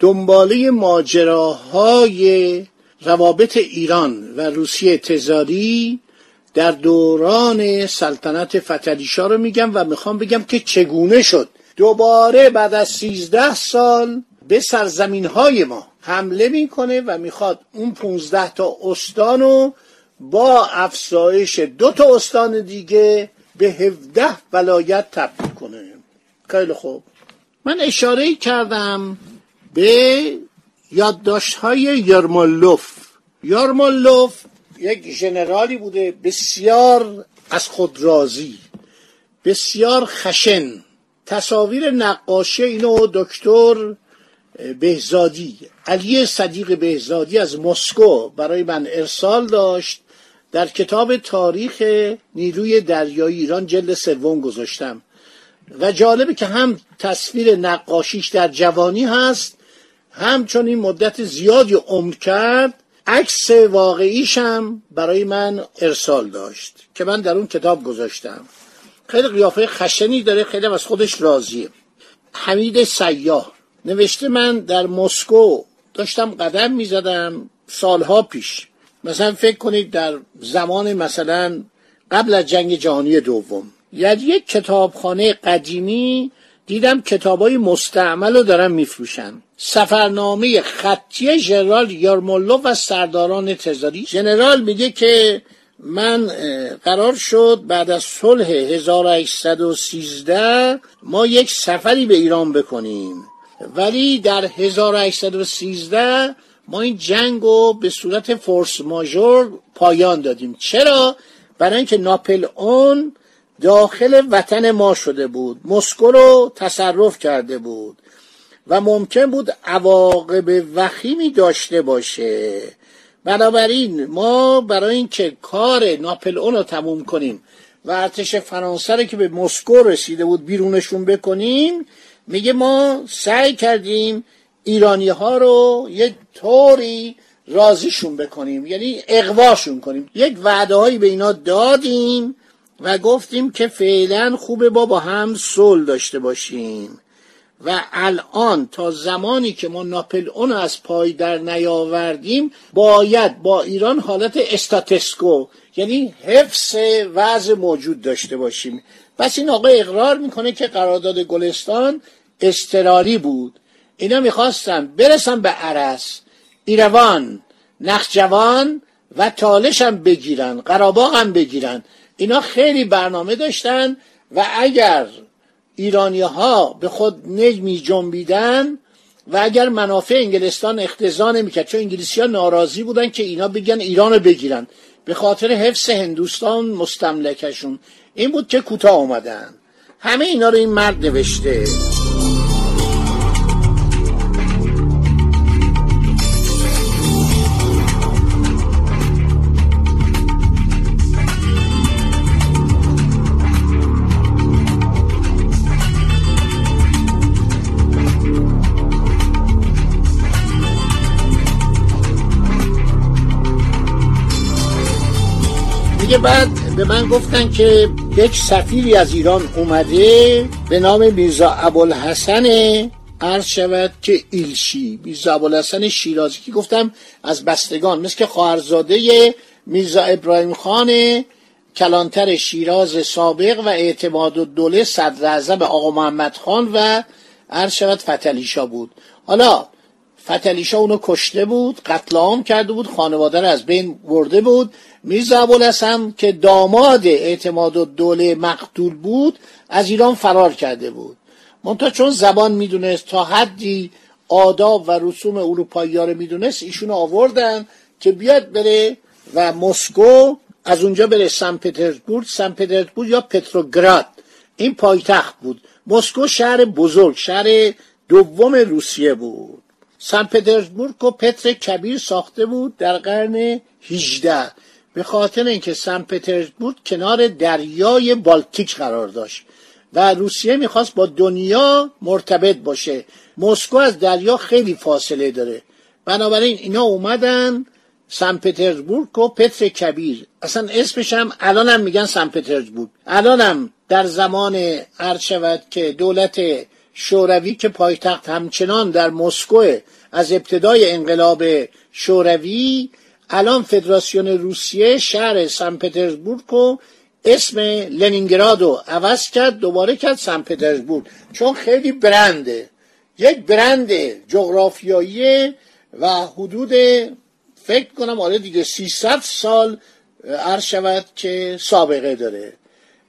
دنباله ماجراهای روابط ایران و روسیه تزاری در دوران سلطنت فتلیشا رو میگم و می‌خوام بگم که چگونه شد. دوباره بعد از سیزده سال به سرزمین های ما حمله می‌کنه و می‌خواد اون 15 تا استان رو با افزایش دو تا استان دیگه به 17 ولایت تبدیل کنه. خیلی خوب. من اشاره کردم به یادداشت های یارمالوف یارمالوف یک ژنرالی بوده بسیار از خود راضی بسیار خشن. تصاویر نقاشی اینو دکتر بهزادی علی صدیق بهزادی از مسکو برای من ارسال داشت. در کتاب تاریخ نیروی دریایی ایران جلد سوم گذاشتم. و جالبه که هم تصویر نقاشیش در جوانی هست هم چون این مدت زیادی عمر کرد عکس واقعیش برای من ارسال داشت که من در اون کتاب گذاشتم. خیلی قیافه خشنی داره خیلی از خودش راضیه. حمید سیاه نوشته من در مسکو داشتم قدم می‌زدم سالها پیش. مثلا فکر کنید در زمان مثلا قبل از جنگ جهانی دوم. یعنی یک کتابخانه قدیمی دیدم کتابای مستعمل رو دارن میفروشن. سفرنامه خطی ژنرال یارمولوف و سرداران تزاری. ژنرال میگه که من قرار شد بعد از صلح 1813 ما یک سفری به ایران بکنیم. ولی در 1813 ما این جنگ رو به صورت فورس ماژور پایان دادیم. چرا؟ برای اینکه ناپل اون داخل وطن ما شده بود. مسکو رو تصرف کرده بود. و ممکن بود عواقب وخیمی داشته باشه. بنابراین ما برای اینکه کار ناپل اون رو تموم کنیم و ارتش فرانسه رو که به مسکو رسیده بود بیرونشون بکنیم میگه ما سعی کردیم ایرانی ها رو یک طوری راضیشون بکنیم یعنی اقواشون کنیم. یک وعده هایی به اینا دادیم و گفتیم که فعلا خوبه با با هم صلح داشته باشیم. و الان تا زمانی که ما ناپل اون از پای در نیاوردیم باید با ایران حالت استاتسکو یعنی حفظ وضع موجود داشته باشیم. پس این آقا اقرار می‌کنه که قرارداد گلستان استراری بود. اینا می‌خواستن برسن به عرس ایروان نخجوان و تالش هم بگیرن قراباغ هم بگیرن. اینا خیلی برنامه داشتن و اگر ایرانی ها به خود نجمی جنبیدن و اگر منافع انگلستان اختزا نمی‌کرد چون انگلیسی ها ناراضی بودن که اینا بگن ایران رو بگیرن. به خاطر حفظ هندوستان مستملکشون. این بود که کوتاه اومدن. همه اینا رو این مرد نوشته. دیگه بعد به من گفتن که یک سفیری از ایران اومده به نام میرزا ابوالحسن عرض شود که ایلشی. میرزا ابوالحسن شیرازی که گفتم از بستگان مثل که خواهرزاده میرزا ابراهیم خان کلانتر شیراز سابق و اعتماد الدوله صدر اعظم آقا محمد خان و عرض شود فتلیشا بود. حالا فتلیشا اونو کشته بود قتل عام کرده بود خانواده رو از بین برده بود. میرزا ابوالحسن که داماد اعتماد و دوله مقتول بود از ایران فرار کرده بود. منتها چون زبان می‌دونست تا حدی آداب و رسوم اروپایی رو می‌دونست ایشون آوردن که بیاد بره و مسکو از اونجا بره سن پترزبورگ سن پترزبورگ یا پتروگراد. این پایتخت بود. مسکو شهر بزرگ شهر دوم روسیه بود. سن پترزبورگ و پتر کبیر ساخته بود در قرن 18 به خاطر اینکه سن پترزبورگ کنار دریای بالتیک قرار داشت و روسیه می‌خواست با دنیا مرتبط باشه. مسکو از دریا خیلی فاصله داره. بنابراین اینا اومدن سن پترزبورگ و پتر کبیر. اصلا اسمش هم الان هم میگن سن پترزبورگ. الان هم در زمان عرض شود که دولت شوروی که پایتخت همچنان در مسکو از ابتدای انقلاب شوروی الان فدراسیون روسیه شهر سن پترزبورگ و اسم لنینگراد رو عوض کرد دوباره کرد سن پترزبورگ. چون خیلی برنده. یک برند جغرافیایی و حدود فکر کنم آره دیگه 300 سال عرض شود که سابقه داره.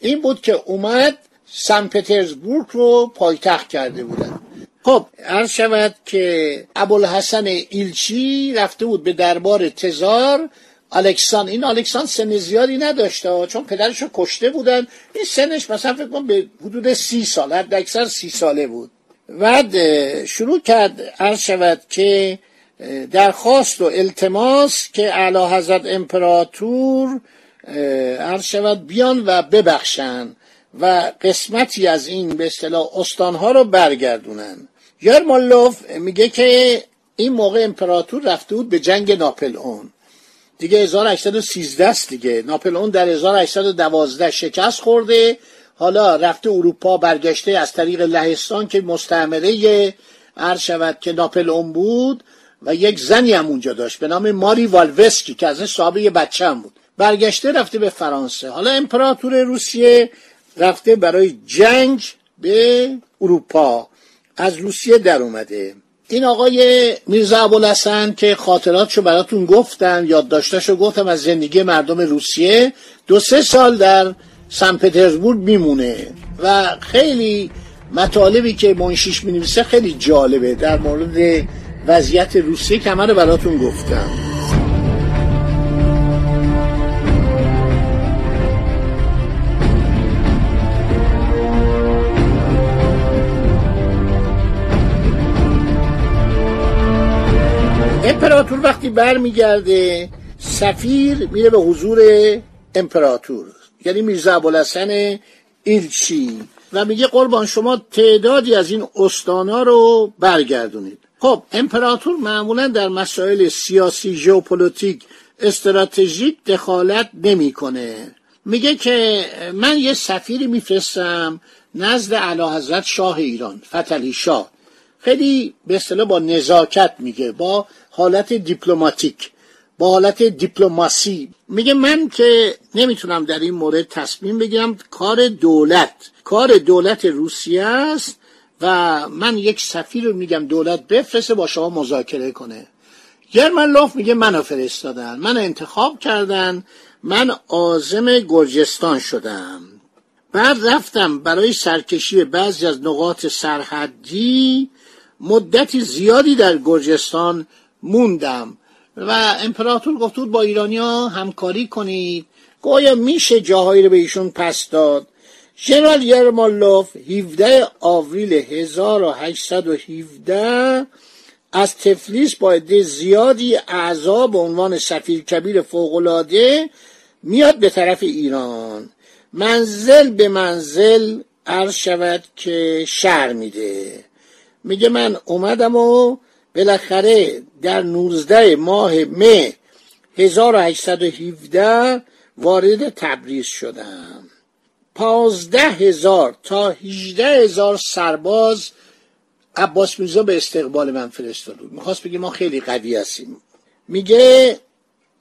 این بود که اومد سن پترزبورگ رو پایتخت کرده بودن. خب. عرض شود که ابوالحسن ایلچی رفته بود به دربار تزار. الکسان این الکسان سن زیادی نداشته چون پدرش رو کشته بودن. این سنش مثلا فکر کنم به حدود سی سال حد اکثر سی ساله بود. بعد شروع کرد عرض شود که درخواست و التماس که اعلی حضرت امپراتور عرض شود بیان و ببخشن و قسمتی از این به اصطلاح استانها رو برگردونن. یارمالوف میگه که این موقع امپراتور رفته بود به جنگ ناپل اون دیگه 1813 است دیگه. ناپل اون در 1812 شکست خورده. حالا رفته اروپا برگشته از طریق لهستان که مستعمره عرض شود که ناپل اون بود و یک زنی هم اونجا داشت به نام ماری والوسکی که از این صاحب یه بچه هم بود. برگشته رفته به فرانسه. حالا امپراتور روسیه رفته برای جنگ به اروپا. از روسیه در اومده. این آقای میرزا ابوالحسن که خاطراتشو براتون گفتم یادداشتاشو گفتم از زندگی مردم روسیه دو سه سال در سن پترزبورگ میمونه و خیلی مطالبی که منشیش می‌نویسه خیلی جالبه در مورد وضعیت روسیه که رو براتون گفتم. امپراتور وقتی برمیگرده سفیر میره به حضور امپراتور. یعنی میرزا ابوالحسن ایلچی. و میگه قربان شما تعدادی از این استانا رو برگردونید. خب امپراتور معمولا در مسائل سیاسی ژئوپلیتیک استراتژیک دخالت نمی‌کنه. میگه که من یه سفیری میفرستم نزد اعلی حضرت شاه ایران فتحعلی شاه. خیلی به اصطلاح با نزاکت میگه با حالت دیپلماتیک با حالت دیپلماسی. میگه من که نمی‌تونم در این مورد تصمیم بگیرم کار دولت. کار دولت روسیه است و من یک سفیر رو میگم دولت بفرسته با شما مذاکره کنه. لوف میگه منو فرستادن من انتخاب کردن من آزم گرجستان شدم. بعد رفتم برای سرکشی بعضی از نقاط سرحدی مدتی زیادی در گرجستان موندم. و امپراتور گفت با ایرانیا همکاری کنید. گویا میشه جاهایی رو به ایشون پس داد. ژنرال یرمالوف 17 آوریل 1817 از تفلیس با عده زیادی اعضا به عنوان سفیر کبیر فوقالعاده میاد به طرف ایران. منزل به منزل عرض شود که شهر میده. میگه من اومدم و بالاخره در 19 ماه مه 1817 وارد تبریز شدم. پازده هزار تا هیجده هزار سرباز عباس میرزا به استقبال من فرستاد بود می‌خواست بگه ما خیلی قوی هستیم. میگه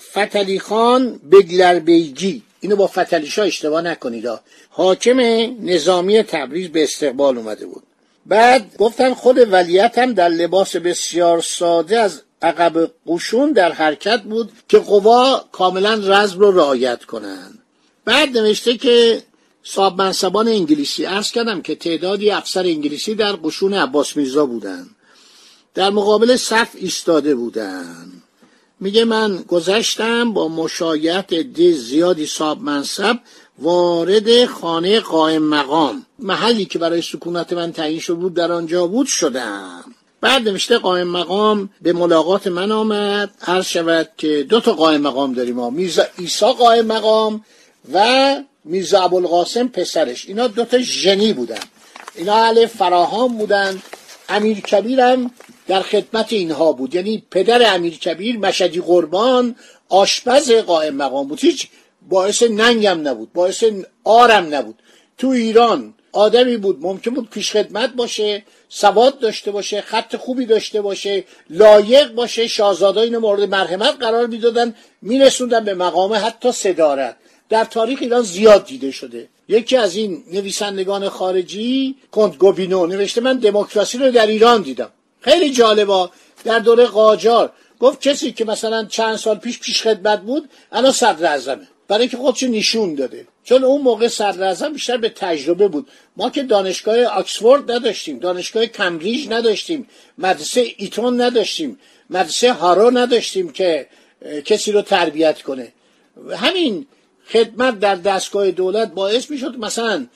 فتلی خان بگلر بیگی. اینو با فتلیشا اشتباه نکنید. حاکم نظامی تبریز به استقبال اومده بود. بعد گفتن خود ولیت هم در لباس بسیار ساده از عقب قشون در حرکت بود که قوا کاملا رزم رو رعایت کنند بعد نوشته که صاحب منصبان انگلیسی عرض کردم که تعدادی افسر انگلیسی در قشون عباس میرزا بودند در مقابل صف ایستاده بودند میگه من گذشتم با مشایعت دی زیادی صاحب منصب وارد خانه قائم مقام. محلی که برای سکونت من تعیین شده بود در آنجا بود شدم. بعد نوشته قائم مقام به ملاقات من آمد. عرض شود که دو تا قائم مقام داریم. ما میرزا ایسا قائم مقام و میرزا ابوالقاسم پسرش. اینا دو تا ژنی بودن. اینا اهل فراهام بودن. امیر کبیرم در خدمت اینها بود. یعنی پدر امیر کبیر مشدی قربان آشپز قائم مقام بود. هیچ باعث ننگم نبود باعث آرم نبود. تو ایران آدمی بود ممکن بود پیش خدمت باشه سواد داشته باشه خط خوبی داشته باشه لایق باشه شاهزاده این مورد مرحمت قرار می‌دادن میرسوندن به مقام حتی صدارت. در تاریخ ایران زیاد دیده شده. یکی از این نویسندگان خارجی کنت گوبینو نوشته من دموکراسی رو در ایران دیدم. خیلی جالبا در دوره قاجار گفت کسی که مثلا چند سال پیش پیش خدمت بود الان صدر اعظمه. برای اینکه خودش نشون داده. چون اون موقع صدر بیشتر به تجربه بود. ما که دانشگاه آکسفورد نداشتیم دانشگاه کمبریج نداشتیم مدرسه ایتون نداشتیم مدرسه هارو نداشتیم که کسی رو تربیت کنه. همین خدمت در دستگاه دولت باعث می‌شد مثلا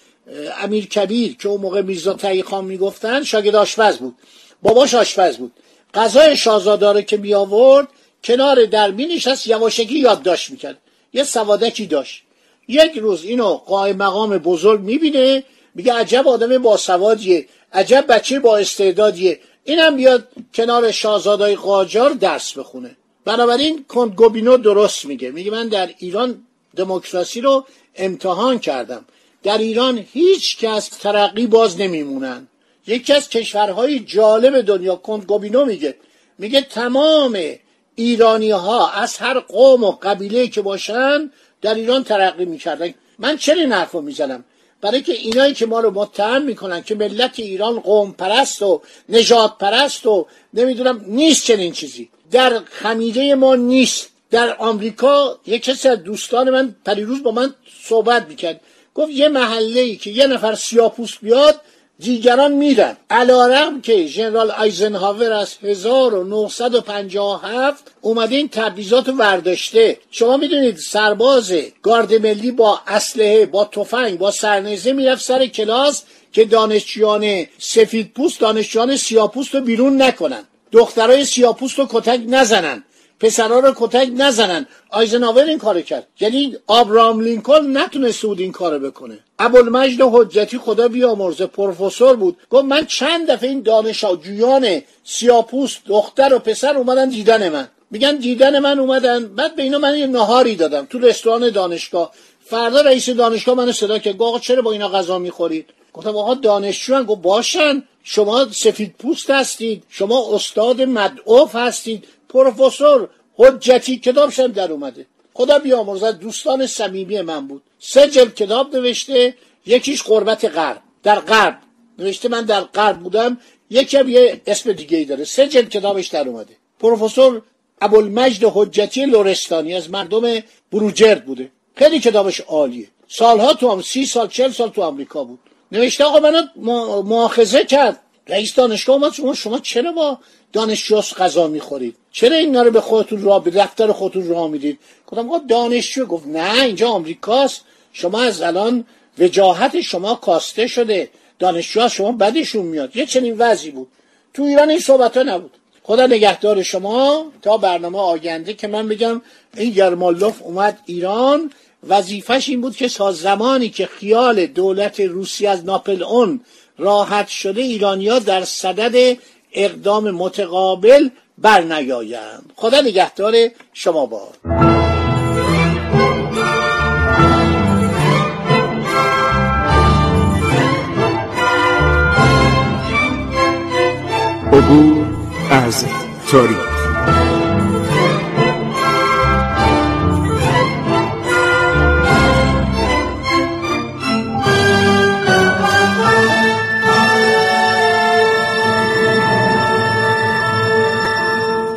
امیر کبیر که اون موقع میرزا تایی خان می‌گفتن شاگرد آشپز بود. باباش آشپز بود. غذای شاهزاده که می آورد کنار در می نشست یواشکی یادداشت می‌کرد. یه سوادکی داشت. یک روز اینو قای مقام بزرگ می‌بینه میگه عجب آدم با سوادیه عجب بچه با استعدادیه. اینم بیاد کنار شاهزادای قاجار درس بخونه. بنابراین گوبینو درست میگه. میگه من در ایران دموکراسی رو امتحان کردم. در ایران هیچ کس ترقی باز نمیمونن. یکی از کشورهای جالب دنیا گوبینو میگه. میگه تمام ایرانی ها از هر قوم و قبیله که باشن در ایران ترقی می‌کردن. من چرا این حرف می‌زنم؟ برای که اینایی که ما رو متهم می‌کنن که ملت ایران قوم پرست و نجات پرست و نمی‌دونم نیست چنین چیزی. در خمیده ما نیست. در آمریکا یک کسی از دوستان من پریروز با من صحبت می‌کرد. گفت یه محله ای که یه نفر سیاپوست بیاد دیگران میرن علا که ژنرال آیزنهاور از 1957 اومده این تبعیضات ورداشته. شما می‌دونید سرباز گارد ملی با اسلحه با تفنگ با سرنیزه می‌رفت سر کلاس که دانشجویان سفید پوست دانشجویان سیاپوست رو بیرون نکنن. دخترای سیاپوست رو کتک نزنن. پسرها رو کتک نزنن. آیزناور این کارو کرد. یعنی آبرام لینکلن نتونسته بود این کارو بکنه. ابوالمجد حجتی خدا بیامرزه. پروفسور بود. گفت من چند دفعه این دانشجویان سیاپوست دختر و پسر اومدن دیدن من. میگن دیدن من اومدن. بعد به اینا من یه نهاری دادم. تو رستوران دانشگاه. فردا رئیس دانشگاه منو صدا کرد. آقا چرا با اینا غذا می‌خورید؟ گفتم آقا دانشجو گفت باشن. شما سفید پوست هستید. شما استاد مدعوف هستید. پروفسور حجتی کتابش هم در اومده؟ خدا بیامرزد دوستان صمیمی من بود. سه جلد کتاب نوشته یکیش قربت غرب. در غرب. نوشته من در غرب بودم یکی هم یه اسم دیگه ای داره. سه جلد کتابش در اومده. پروفسور ابوالمجد حجتی لورستانی از مردم بروجرد بوده. خیلی کتابش عالیه. سالها تو هم سی سال چل سال تو آمریکا بود. نوشته آقا منو مؤاخذه کرد. رئیس دانشگاه اومد شما شما چرا با دانشجوس غذا می‌خورید؟ چرا اینا رو به خودتون راه به دفتر خودتون راه می‌دید؟ گفتم آقا دانشجو گفت نه اینجا آمریکاست. شما از الان وجاهت شما کاسته شده. دانشجو شما بدشون میاد. یه چنین وضعی بود. تو ایران این صحبت ها نبود. خدا نگهدار شما تا برنامه آینده که من بگم این گرمالوف اومد ایران. وظیفش این بود که تا زمانی که خیال دولت روسی از ناپل اون راحت شده ایرانیا در صدد اقدام متقابل بر نیایند خدا نگهدار شما با عبور از تاریخ.